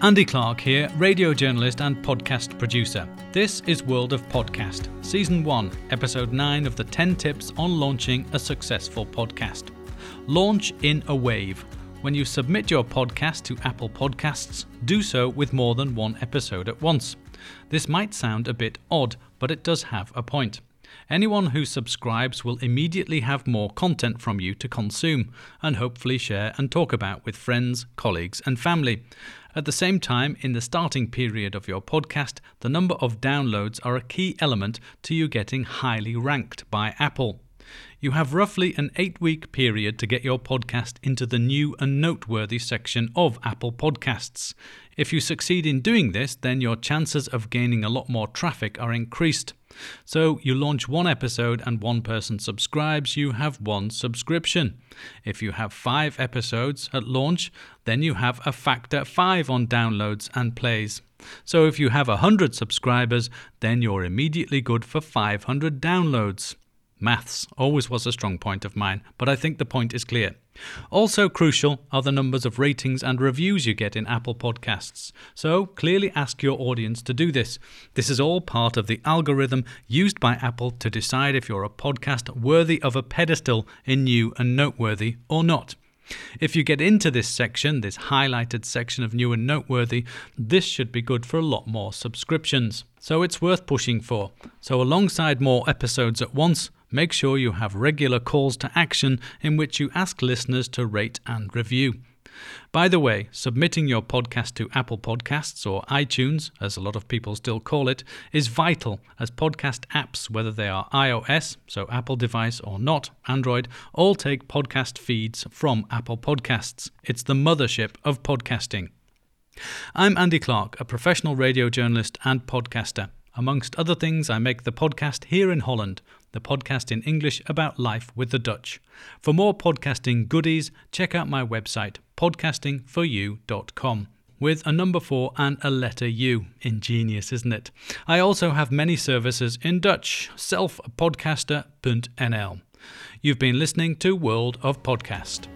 Andy Clark here, radio journalist and podcast producer. This is World of Podcast, Season 1, Episode 9 of the 10 Tips on Launching a Successful Podcast. Launch in a wave. When you submit your podcast to Apple Podcasts, do so with more than one episode at once. This might sound a bit odd, but it does have a point. Anyone who subscribes will immediately have more content from you to consume and hopefully share and talk about with friends, colleagues, and family. At the same time, in the starting period of your podcast, the number of downloads are a key element to you getting highly ranked by Apple. You have roughly an eight week period to get your podcast into the new and noteworthy section of Apple Podcasts. If you succeed in doing this, then your chances of gaining a lot more traffic are increased. So you launch one episode and one person subscribes, you have one subscription. If you have five episodes at launch, then you have a factor five on downloads and plays. So if you have 100 subscribers, then you're immediately good for 500 downloads. Maths always was a strong point of mine, but I think the point is clear. Also crucial are the numbers of ratings and reviews you get in Apple Podcasts. So clearly ask your audience to do this. This is all part of the algorithm used by Apple to decide if you're a podcast worthy of a pedestal in new and noteworthy or not. If you get into this section, this highlighted section of new and noteworthy, this should be good for a lot more subscriptions. So it's worth pushing for. So, alongside more episodes at once, make sure you have regular calls to action in which you ask listeners to rate and review. By the way, submitting your podcast to Apple Podcasts or iTunes, as a lot of people still call it, is vital as podcast apps, whether they are iOS, so Apple device, or not, Android, all take podcast feeds from Apple Podcasts. It's the mothership of podcasting. I'm Andy Clark, a professional radio journalist and podcaster. Amongst other things, I make the podcast here in Holland, the podcast in English about life with the Dutch. For more podcasting goodies, check out my website, podcasting4u.com with a number 4 and a letter U. Ingenious, isn't it? I also have many services in Dutch, selfpodcaster.nl. You've been listening to World of Podcast.